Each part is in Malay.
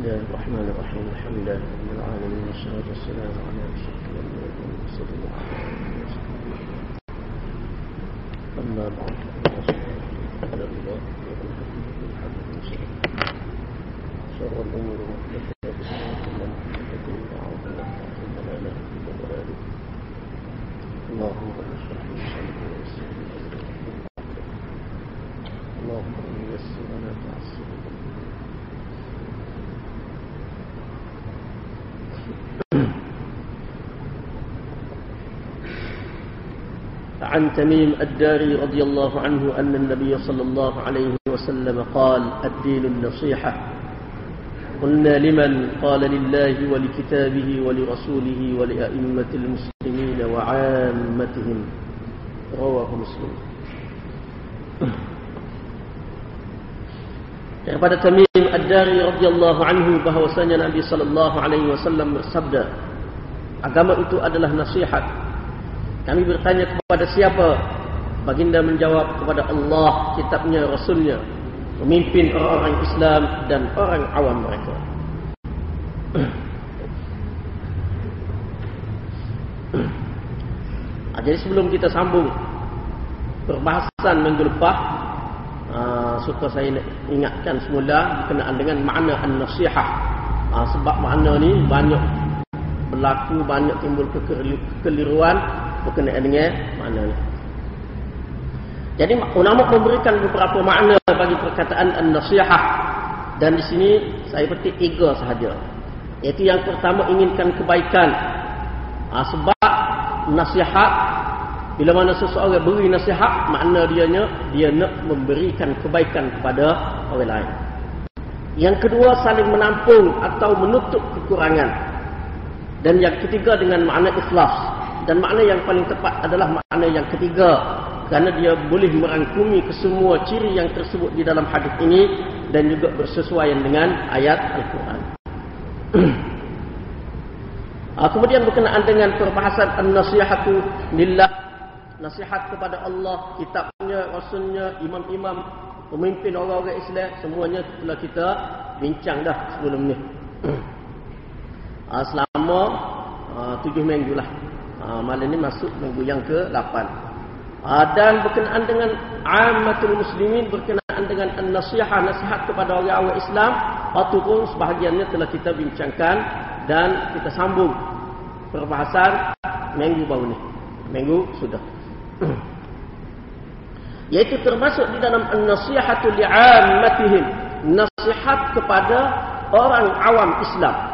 الله الرحمن الرحيم. الحمد لله رب العالمين والصلاة والسلام على أشرف الأنبياء والمرسلين أما بعد شر الأمور محدثاتها. عن تميم الداري رضي الله عنه أن النبي صلى الله عليه وسلم قال الدين النصيحة. قلنا لمن؟ قال لله ولكتابه ولرسوله ولأئمة المسلمين وعامتهم. رواه مسلم. Daripada Tamim Ad-Dari radhiyallahu anhu bahwasanya Nabi sallallahu alaihi wasallam bersabda agama itu adalah nasihat. Kami bertanya kepada siapa? Baginda menjawab kepada Allah, kitabnya, rasulnya, pemimpin orang-orang Islam dan orang awam mereka. Ah, jadi sebelum kita sambung perbahasan minggu lepas, uh, suka saya ingatkan semula berkenaan dengan makna an-nasihah. Uh, sebab makna ni banyak berlaku, banyak timbul kekeliruan berkenaan dengan makna ni. Jadi ulama memberikan beberapa makna bagi perkataan an-nasihah dan di sini saya petik tiga sahaja. Iaitu yang pertama inginkan kebaikan. Ha, sebab nasihat bila mana seseorang beri nasihat makna dianya dia nak memberikan kebaikan kepada orang lain. Yang kedua saling menampung atau menutup kekurangan. Dan yang ketiga dengan makna ikhlas. Dan makna yang paling tepat adalah makna yang ketiga. Kerana dia boleh merangkumi kesemua ciri yang tersebut di dalam hadis ini. Dan juga bersesuaian dengan ayat Al-Quran. Kemudian berkenaan dengan perbahasan An-Nasihatu Lillah. Nasihat kepada Allah, kitabnya, rasulnya, imam-imam, pemimpin orang-orang Islam. Semuanya telah kita bincang dah sebelum ni. Selama tujuh minggu lah. Malam ni masuk minggu yang ke-8. Ah, dan berkenaan dengan amatul muslimin berkenaan dengan nasihat nasihat kepada orang-orang Islam waktu pun sebahagiannya telah kita bincangkan dan kita sambung perbahasan minggu baru ni. Minggu sudah. Yaitu termasuk di dalam nasihatul li'ammatihim nasihat kepada orang awam Islam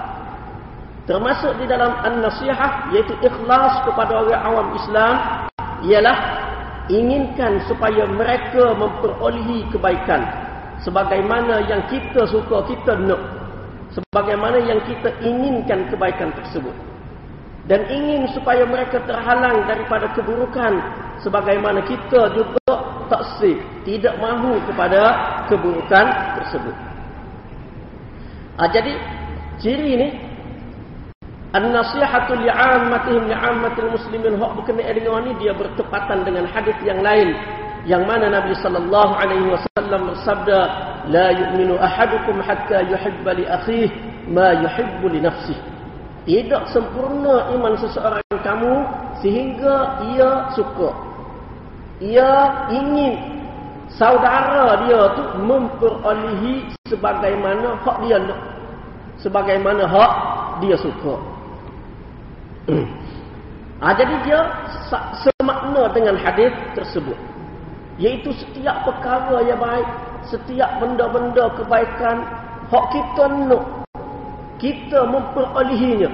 termasuk di dalam an-nasihat yaitu ikhlas kepada orang awam Islam ialah inginkan supaya mereka memperolehi kebaikan. Sebagaimana yang kita suka kita nak. Sebagaimana yang kita inginkan kebaikan tersebut. Dan ingin supaya mereka terhalang daripada keburukan sebagaimana kita juga tak sih tidak mahu kepada keburukan tersebut. Ha, jadi ciri ini An-nasihatu li'ammatihim li'ammatil muslimin. Hak berkenaan dengan ini dia bertepatan dengan hadis yang lain. Yang mana Nabi sallallahu alaihi wasallam bersabda la yu'minu ahadukum hatta yuhibba li akhihi ma yuhibbu li nafsihi. Tidak sempurna iman seseorang kamu sehingga ia suka. Ia ingin saudara dia tu memperolehi sebagaimana hak dia nak sebagaimana hak dia suka ha, jadi dia semakna dengan hadis tersebut. Yaitu setiap perkara yang baik, setiap benda-benda kebaikan, hak kita nak, kita memperolehinya.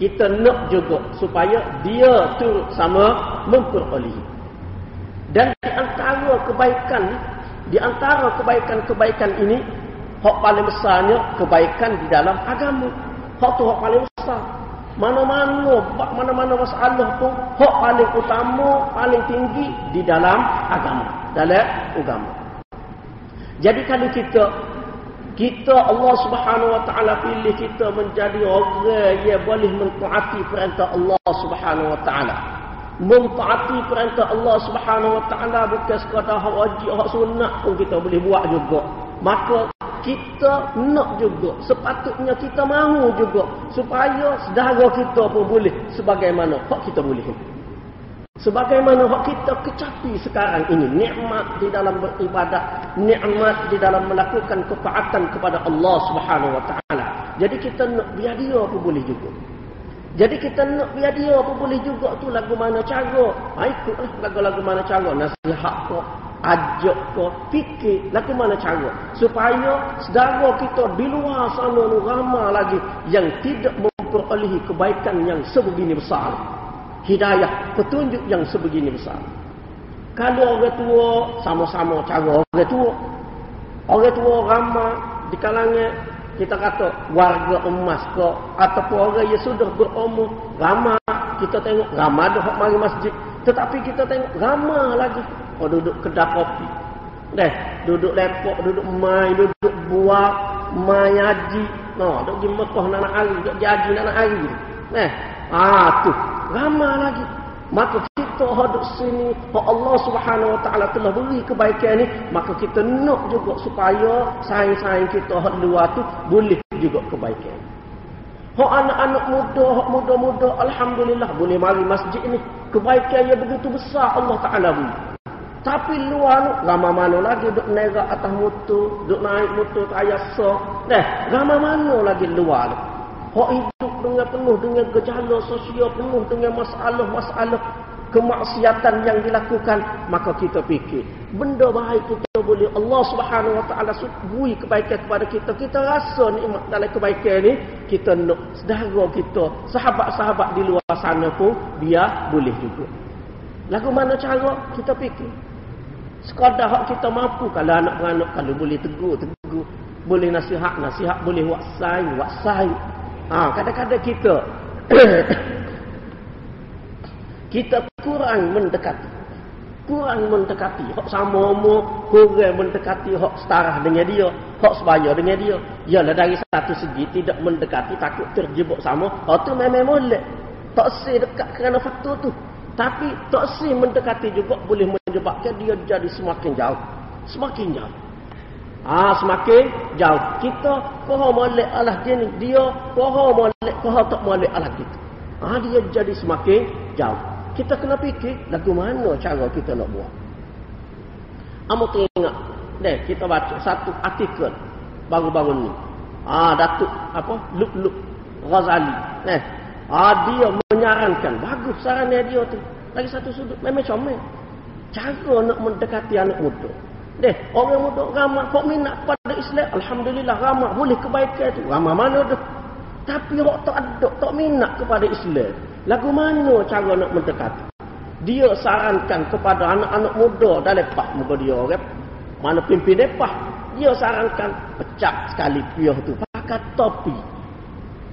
Kita nak juga supaya dia tu sama memperolehi. Dan di antara kebaikan di antara kebaikan-kebaikan ini, hak paling besarnya kebaikan di dalam agama. Hak tu hak paling besar. Mana-mana, mana-mana masalah pun hak paling utama, paling tinggi di dalam agama, dalam agama. Jadi kalau kita kita Allah Subhanahu wa taala pilih kita menjadi orang yang boleh mentaati perintah Allah Subhanahu wa taala. Mentaati perintah Allah Subhanahu wa taala bukan sekadar hak wajib, hak sunat pun kita boleh buat juga. Maka kita nak juga sepatutnya kita mahu juga supaya saudara kita pun boleh sebagaimana hak kita boleh. Sebagaimana hak kita kecapi sekarang ini nikmat di dalam beribadat nikmat di dalam melakukan ketaatan kepada Allah Subhanahu wa taala. Jadi kita nak biar dia pun boleh juga jadi kita nak biar dia pun boleh juga tu lagu mana cara. Ha, ikutlah lagu-lagu mana cara. Nasihat kau ajak kau fikir lagu mana cara. Supaya saudara kita di luar sana nu ramai lagi yang tidak memperolehi kebaikan yang sebegini besar. Hidayah petunjuk yang sebegini besar. Kalau orang tua sama-sama cara orang tua. Orang tua ramai di kalangan kita kata warga emas ke ataupun orang yang sudah berumur ramai kita tengok ramai dah mari masjid tetapi kita tengok ramai lagi Oh duduk kedai kopi. Deh, duduk lepok, duduk main, duduk buat, main haji. No, duduk di Mekah nak nak hari, duduk haji nak nak hari. Deh, ah tu, ramai lagi. Maka kita hadap sini, kalau Allah subhanahu wa ta'ala telah beri kebaikan ni, maka kita nak juga supaya saing-saing kita hak luar tu boleh juga kebaikan. Hak anak-anak muda, hak muda-muda, Alhamdulillah boleh mari masjid ni. Kebaikan yang begitu besar Allah Ta'ala beri. Tapi luar tu, ramai mana lagi duk nerak atas motor, duk naik motor ke ayah sok. Eh, ramai mana lagi luar tu. Hak hidup dengan penuh dengan gejala sosial, penuh dengan masalah-masalah kemaksiatan yang dilakukan. Maka kita fikir, benda baik kita boleh Allah subhanahu wa ta'ala bui kebaikan kepada kita. Kita rasa nikmat dalam kebaikan ni, kita nak sedara kita, sahabat-sahabat di luar sana pun, biar boleh juga. Lagu mana cara kita fikir? Sekadar hak kita mampu kalau anak beranak kalau boleh tegur tegur boleh nasihat nasihat boleh waksai waksai ha kadang-kadang kita kita kurang mendekati kurang mendekati hak sama umur kurang mendekati hak setara dengan dia hak sebaya dengan dia ialah dari satu segi tidak mendekati takut terjebak sama hak tu memang molek tak sih dekat kerana faktor tu tapi tak sih mendekati juga boleh menyebabkan dia jadi semakin jauh. Semakin jauh. Ah, semakin jauh. Kita koha molek Allah dia ni. Dia koha molek, koha tak molek Allah kita. Ah, dia jadi semakin jauh. Kita kena fikir lagu mana cara kita nak buat. Amo tengok. Deh, kita baca satu artikel baru-baru ni. Ah, Datuk apa? Luk Luk Ghazali. Eh, Ah dia menyarankan bagus sarannya dia tu. Lagi satu sudut memang comel. Cara nak mendekati anak muda. Deh, orang muda ramai kok minat pada Islam. Alhamdulillah ramai boleh kebaikan tu. Ramai mana tu? Tapi orang tak ada tak minat kepada Islam. Lagu mana cara nak mendekati? Dia sarankan kepada anak-anak muda dalam pak muka dia orang. Mana pimpin depa? Dia sarankan pecah sekali piah tu pakai topi.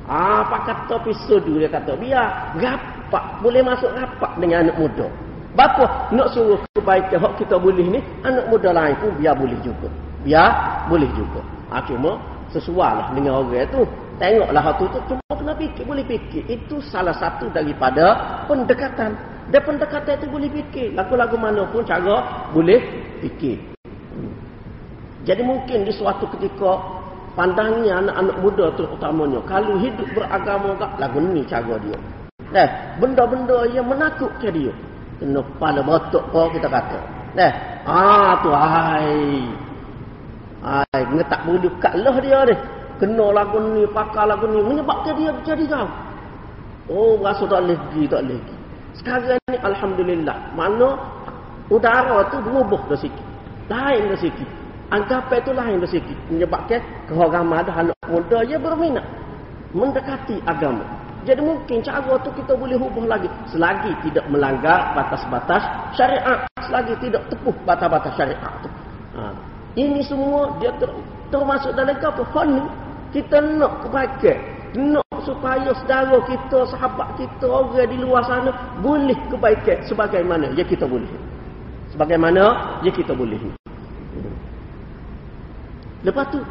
Ah, apa kata pisodu dia kata, biar rapat, boleh masuk rapat dengan anak muda. Bapa nak suruh kebaikan hak kita boleh ni, anak muda lain pun biar boleh juga. Biar boleh juga. Ah, cuma sesuailah dengan orang tu. Tengoklah hak tu, cuma kena fikir, boleh fikir. Itu salah satu daripada pendekatan. Dan pendekatan itu boleh fikir. Lagu-lagu mana pun cara boleh fikir. Jadi mungkin di suatu ketika pandangnya anak-anak muda terutamanya kalau hidup beragama tak lagu ni cara dia eh benda-benda yang menakutkan dia kena kepala botok kau kita kata eh ah tu ai ai ngetak bulu kat lah dia ni kena lagu ni pakar lagu ni menyebabkan dia jadi jauh oh rasa tak lagi tak lagi sekarang ni alhamdulillah mana udara tu berubah dah sikit lain dah sikit Anggapan itulah yang bersikit. Menyebabkan kehoraman ada anak muda yang berminat. Mendekati agama. Jadi mungkin cara itu kita boleh hubung lagi. Selagi tidak melanggar batas-batas syariat. Selagi tidak tepuh batas-batas syariat itu. Ini semua dia ter, termasuk dalam apa? Fani. Kita nak kebaikan. Nak supaya saudara kita, sahabat kita, orang di luar sana boleh kebaikan sebagaimana ya kita boleh. Sebagaimana ya kita boleh. Lepas tu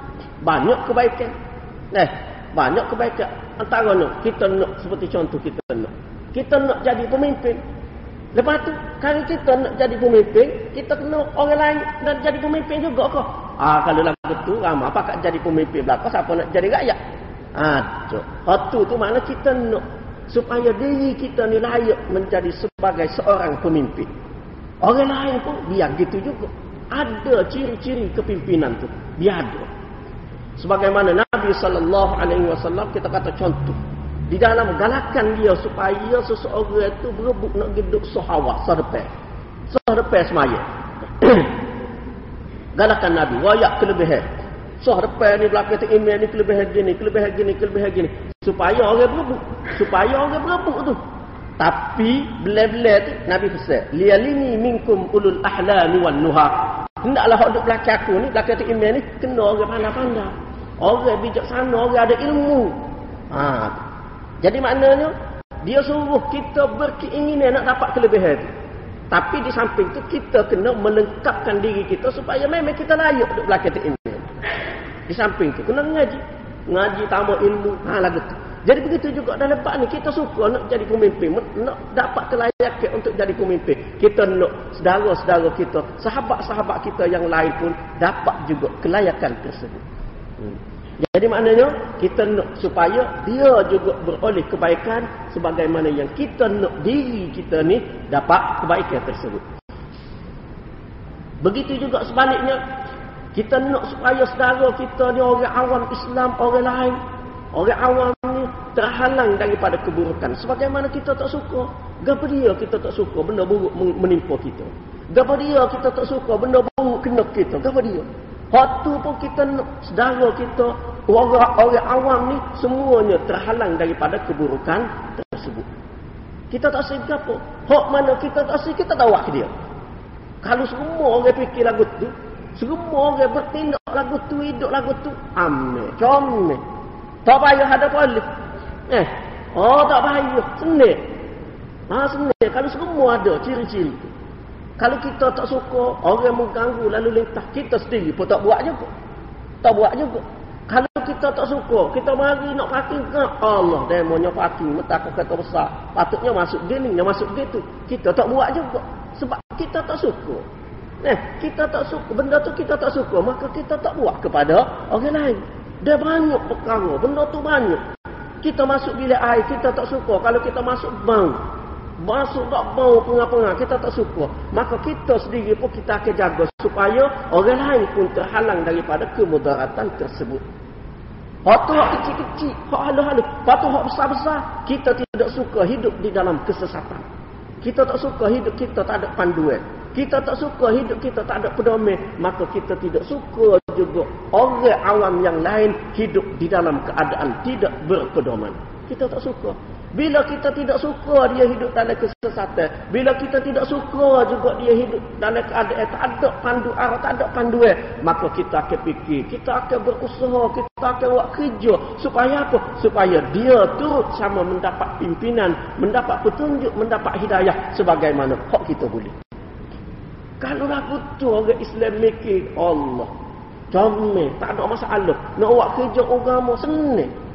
banyak kebaikan. Eh, banyak kebaikan. Antaranya kita nak seperti contoh kita nak. Kita nak jadi pemimpin. Lepas tu kalau kita nak jadi pemimpin, kita kena orang lain nak jadi pemimpin juga kok. Ah kalau lagu tu ramai apa kat jadi pemimpin belaka siapa nak jadi rakyat? Ah tu. Hatu tu mana kita nak supaya diri kita ni layak menjadi sebagai seorang pemimpin. Orang lain pun biar gitu juga. Ada ciri-ciri kepimpinan tu. Dia ada. Sebagaimana Nabi sallallahu alaihi wasallam kita kata contoh di dalam galakan dia supaya seseorang itu berebut nak geduk sahawa sedepan. Sedepan semaya. galakan Nabi wayak kelebihan. Sedepan ni belakang tu email ni kelebihan gini, kelebihan gini, kelebihan gini supaya orang berebut. Supaya orang berebut tu. Tapi bila-bila tu Nabi pesan, liyalini minkum ulul ahlami wan nuha. Hendaklah hok duk belakang aku ni, belakang tu email ni kena orang pandai-pandai. Orang bijaksana, orang ada ilmu. Ha. Jadi maknanya, dia suruh kita berkeinginan nak dapat kelebihan itu. Tapi di samping itu, kita kena melengkapkan diri kita supaya memang kita layak duduk belakang tu ini. Di samping itu, kena ngaji. Ngaji tambah ilmu. Ha, lagu tu. Jadi begitu juga dalam bab ni kita suka nak jadi pemimpin, nak dapat kelayakan untuk jadi pemimpin. Kita nak saudara-saudara kita, sahabat-sahabat kita yang lain pun dapat juga kelayakan tersebut. Hmm. Jadi maknanya kita nak supaya dia juga beroleh kebaikan sebagaimana yang kita nak diri kita ni dapat kebaikan tersebut. Begitu juga sebaliknya kita nak supaya saudara kita ni orang awam Islam, orang lain, orang awam ni terhalang daripada keburukan. Sebagaimana kita tak suka, gapo dia kita tak suka benda buruk menimpa kita. Gapo dia kita tak suka benda buruk kena kita. Gapo dia? Waktu pun kita sedara kita, orang-orang awam ni semuanya terhalang daripada keburukan tersebut. Kita tak sih apa. Hak mana kita tak sih kita tahu dia. Kalau semua orang fikir lagu tu, semua orang bertindak lagu tu, hidup lagu tu, ame, comel. Tak payah ada polis. Eh, oh tak payah, senil. Ha, senil. Kalau semua ada ciri-ciri tu. Kalau kita tak suka orang mengganggu lalu lintas, kita sendiri pun tak buat juga. Tak buat juga. Kalau kita tak suka, kita mari nak parking ke Allah, demonya parking, metak kata besar. Patutnya masuk gini, yang masuk gitu. Kita tak buat juga. Sebab kita tak suka. Eh, kita tak suka, benda tu kita tak suka, maka kita tak buat kepada orang lain. Dia banyak perkara, benda tu banyak. Kita masuk bilik air, kita tak suka. Kalau kita masuk bang, Masuk tak bau pengah-pengah, kita tak suka. Maka kita sendiri pun kita akan jaga supaya orang lain pun terhalang daripada kemudaratan tersebut. Waktu hak kecil-kecil, hak halu-halu. Waktu hak besar-besar, kita tidak suka hidup di dalam kesesatan. Kita tak suka hidup kita tak ada panduan. Kita tak suka hidup kita tak ada pedoman. Maka kita tidak suka juga orang awam yang lain hidup di dalam keadaan tidak berpedoman. Kita tak suka. Bila kita tidak suka dia hidup dalam kesesatan. Bila kita tidak suka juga dia hidup dalam keadaan tak ada pandu arah, tak ada panduan. Maka kita akan fikir, kita akan berusaha, kita akan buat kerja. Supaya apa? Supaya dia turut sama mendapat pimpinan, mendapat petunjuk, mendapat hidayah. Sebagaimana hak kita boleh. Kalau lagu tu orang Islam mikir Allah. Comel, tak ada masalah. Nak buat kerja agama senang.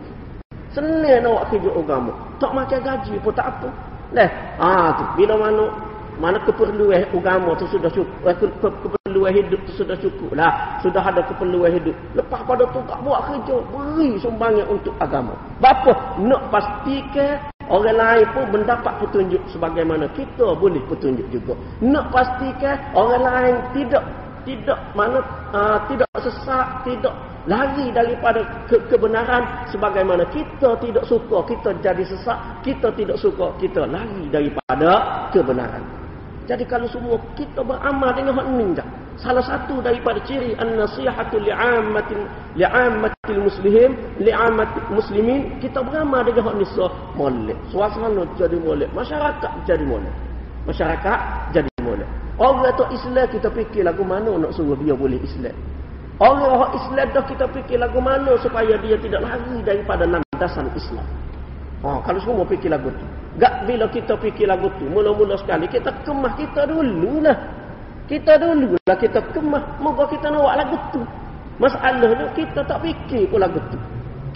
Nak buat kerja agama. Tak makan gaji pun tak apa. Leh, ah tu bila mana mana keperluan agama tu sudah cukup, eh, keperluan hidup tu sudah cukup lah. Sudah ada keperluan hidup. Lepas pada tu tak buat kerja, beri sumbangan untuk agama. Bapa nak pastikan orang lain pun mendapat petunjuk sebagaimana kita boleh petunjuk juga. Nak pastikan orang lain tidak tidak mana uh, tidak sesak, tidak lari daripada ke kebenaran. Sebagaimana kita tidak suka kita jadi sesak kita tidak suka kita lari daripada kebenaran. Jadi kalau semua kita beramal dengan hak ini salah satu daripada ciri an-nasihatu li'ammatil li'ammatil muslimin li'ammatil muslimin kita beramal dengan hak nisa molek. Suasana jadi molek masyarakat jadi molek. Masyarakat jadi orang tu Islam kita fikir lagu mana nak suruh dia boleh Islam Orang Islam dah kita fikir lagu mana supaya dia tidak lari daripada landasan Islam. Ha, kalau semua fikir lagu tu. Gak bila kita fikir lagu tu, mula-mula sekali kita kemah kita dulu lah. Kita dulu lah kita kemah. Moga kita nak lagu tu. Masalah tu kita tak fikir pun lagu tu.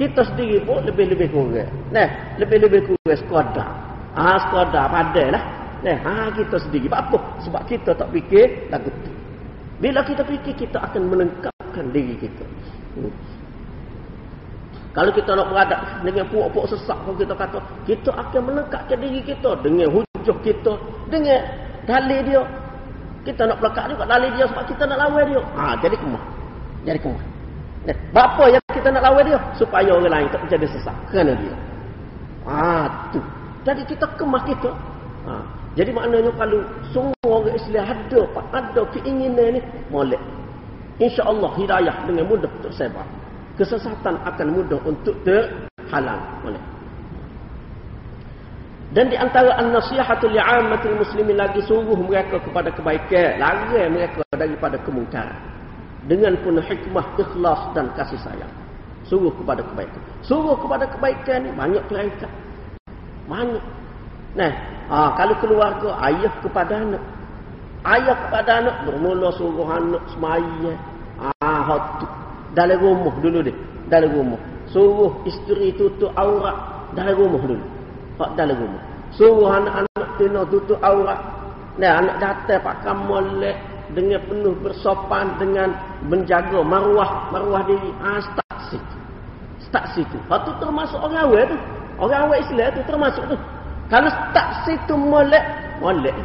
Kita sendiri pun lebih-lebih kurang. Nah, lebih-lebih kurang sekadar. Ah, ha, sekadar padai lah. Nah, ha, kita sendiri. Apa? Sebab kita tak fikir lagu tu. Bila kita fikir, kita akan melengkap menundukkan diri kita. Hmm. Kalau kita nak beradab dengan puak-puak sesak pun kita kata, kita akan menekatkan diri kita dengan hujung kita, dengan dalil dia. Kita nak pelekat juga dalil dia sebab kita nak lawan dia. Ha, jadi kemah. Jadi kemah. Dan apa yang kita nak lawan dia? Supaya orang lain tak menjadi sesak. Kerana dia. Ha, tu. Jadi kita kemah kita. Ha. Jadi maknanya kalau semua orang Islam ada, ada keinginan ni, molek. InsyaAllah hidayah dengan mudah tersebar kesesatan akan mudah untuk terhalang oleh dan di antara an-nasihatul li'ammatil muslimin lagi suruh mereka kepada kebaikan larang mereka daripada kemungkaran. Dengan penuh hikmah ikhlas dan kasih sayang. Suruh kepada kebaikan. Suruh kepada kebaikan ni banyak peringkat banyak nah ha, kalau keluarga ayah kepada anak. Ayah kepada anak bermula suruh anak semaya. Ah dalam rumah dulu dia. Dalam rumah. Suruh isteri tutup aurat dalam rumah dulu. Hak dalam rumah. Suruh anak-anak kena tutup aurat. Nah anak datang pakai molek dengan penuh bersopan dengan menjaga maruah maruah diri. Ah start situ. Start situ. Hak tu termasuk orang awal tu. Orang awal Islam tu termasuk tu kalau start situ molek molek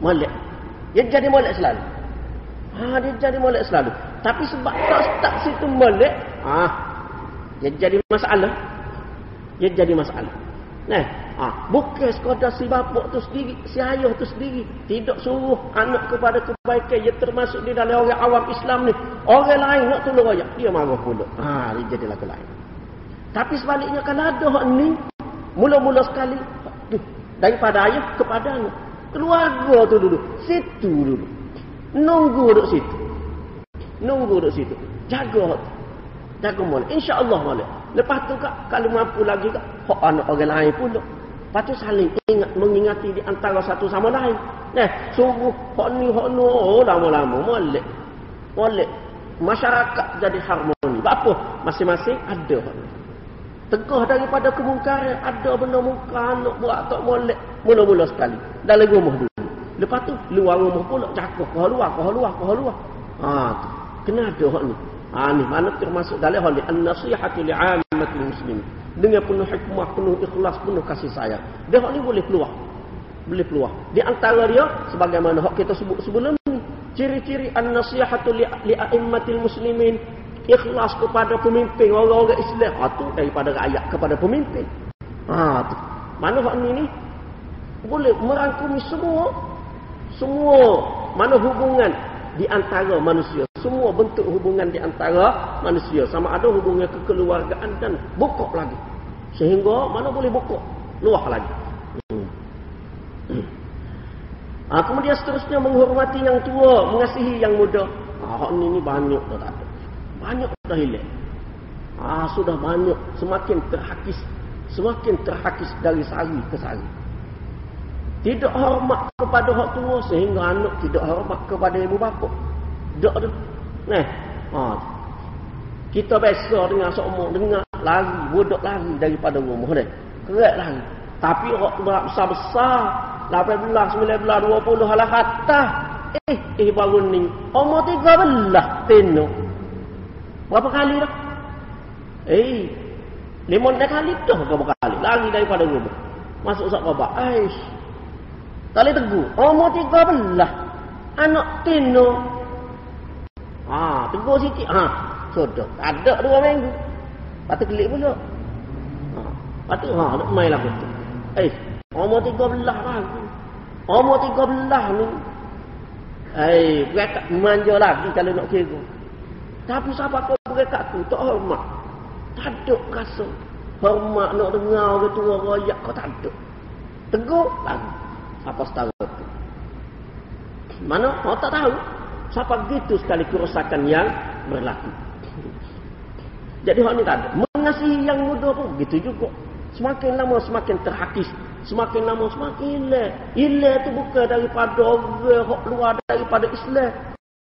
molek dia jadi molek selalu ha dia jadi molek selalu tapi sebab tak tak situ molek, ah, dia jadi masalah. Dia jadi masalah. Nah, ah, bukan sekadar si bapak tu sendiri, si ayah tu sendiri tidak suruh anak kepada kebaikan, dia termasuk di dalam orang awam Islam ni. Orang lain nak tolong ayah, dia marah pula. Ah, dia jadi lagu lain. Tapi sebaliknya kalau ada hak ni, mula-mula sekali, tu, daripada ayah kepada anak. Keluarga tu dulu, situ dulu. Nunggu duduk situ. Nunggu duduk situ. Jaga. Jaga molek. InsyaAllah molek. Lepas tu kak, kalau mampu lagi kak, hak anak orang lain pula. Lepas tu saling ingat, mengingati di antara satu sama lain. Nah, sungguh, hak ni, hak ni, oh lama-lama, molek. Molek. Masyarakat jadi harmoni. Apa? Masing-masing ada. Tegah daripada kemungkaran, ada benda muka anak buat tak molek. Mula-mula sekali. Dalam rumah dulu. Lepas tu, luar rumah pula jaga. Kau luar, kau luar, kau luar. Ha, tu. Kena ada hak ni. Ha ni mana termasuk dalam hal ni an-nasihatu li'ammatil muslim. Dengan penuh hikmah, penuh ikhlas, penuh kasih sayang. Dia hak ni boleh keluar. Boleh keluar. Di antara dia sebagaimana kita sebut sebelum ni, ciri-ciri an-nasihatu li'ammatil muslimin ikhlas kepada pemimpin orang-orang Islam. Ha tu daripada rakyat kepada pemimpin. Ha tu. Mana hak ni ni boleh merangkumi semua semua mana hubungan di antara manusia. Semua bentuk hubungan di antara manusia. Sama ada hubungan kekeluargaan dan bokok lagi. Sehingga mana boleh bokok. Luah lagi. Hmm. Ha, kemudian seterusnya menghormati yang tua. Mengasihi yang muda. Ha, ini, ini banyak dah tak ada. Banyak dah hilang. Ha, sudah banyak. Semakin terhakis. Semakin terhakis dari sehari ke sehari. Tidak hormat kepada orang tua sehingga anak tidak hormat kepada ibu bapa. Tak ada. Nah. Ha. Kita biasa dengan seumur dengar lari, budak lari daripada rumah dia. Kerat lari. Tapi orang tua besar-besar 18, 19, 20 halah kata. Eh, eh baru ni. Umur 13 tino. Berapa kali dah? Eh, lima kali dah berapa kali. Lari daripada rumah. Masuk sak babak. Aish. Tali teguh. Umur tiga belah. Anak tino. Ha, teguh sikit. Ha, sudah. Ada dua minggu. Lepas tu kelik pula. Ha, lepas tu, ha, nak main lah tu. Eh, umur tiga belah lagi. Umur tiga belah ni. Eh, berekat manja lagi kalau nak kira. Tapi siapa kau berekat tu, tak hormat. Tak ada rasa. Hormat nak dengar orang tua royak kau tak ada. Teguh lagi apa setara itu. Mana? Mau tak tahu. Siapa begitu sekali kerusakan yang berlaku. Jadi hal ini tak ada. Mengasihi yang muda pun begitu juga. Semakin lama semakin terhakis. Semakin lama semakin ilah. Ilah itu bukan daripada orang luar daripada Islam.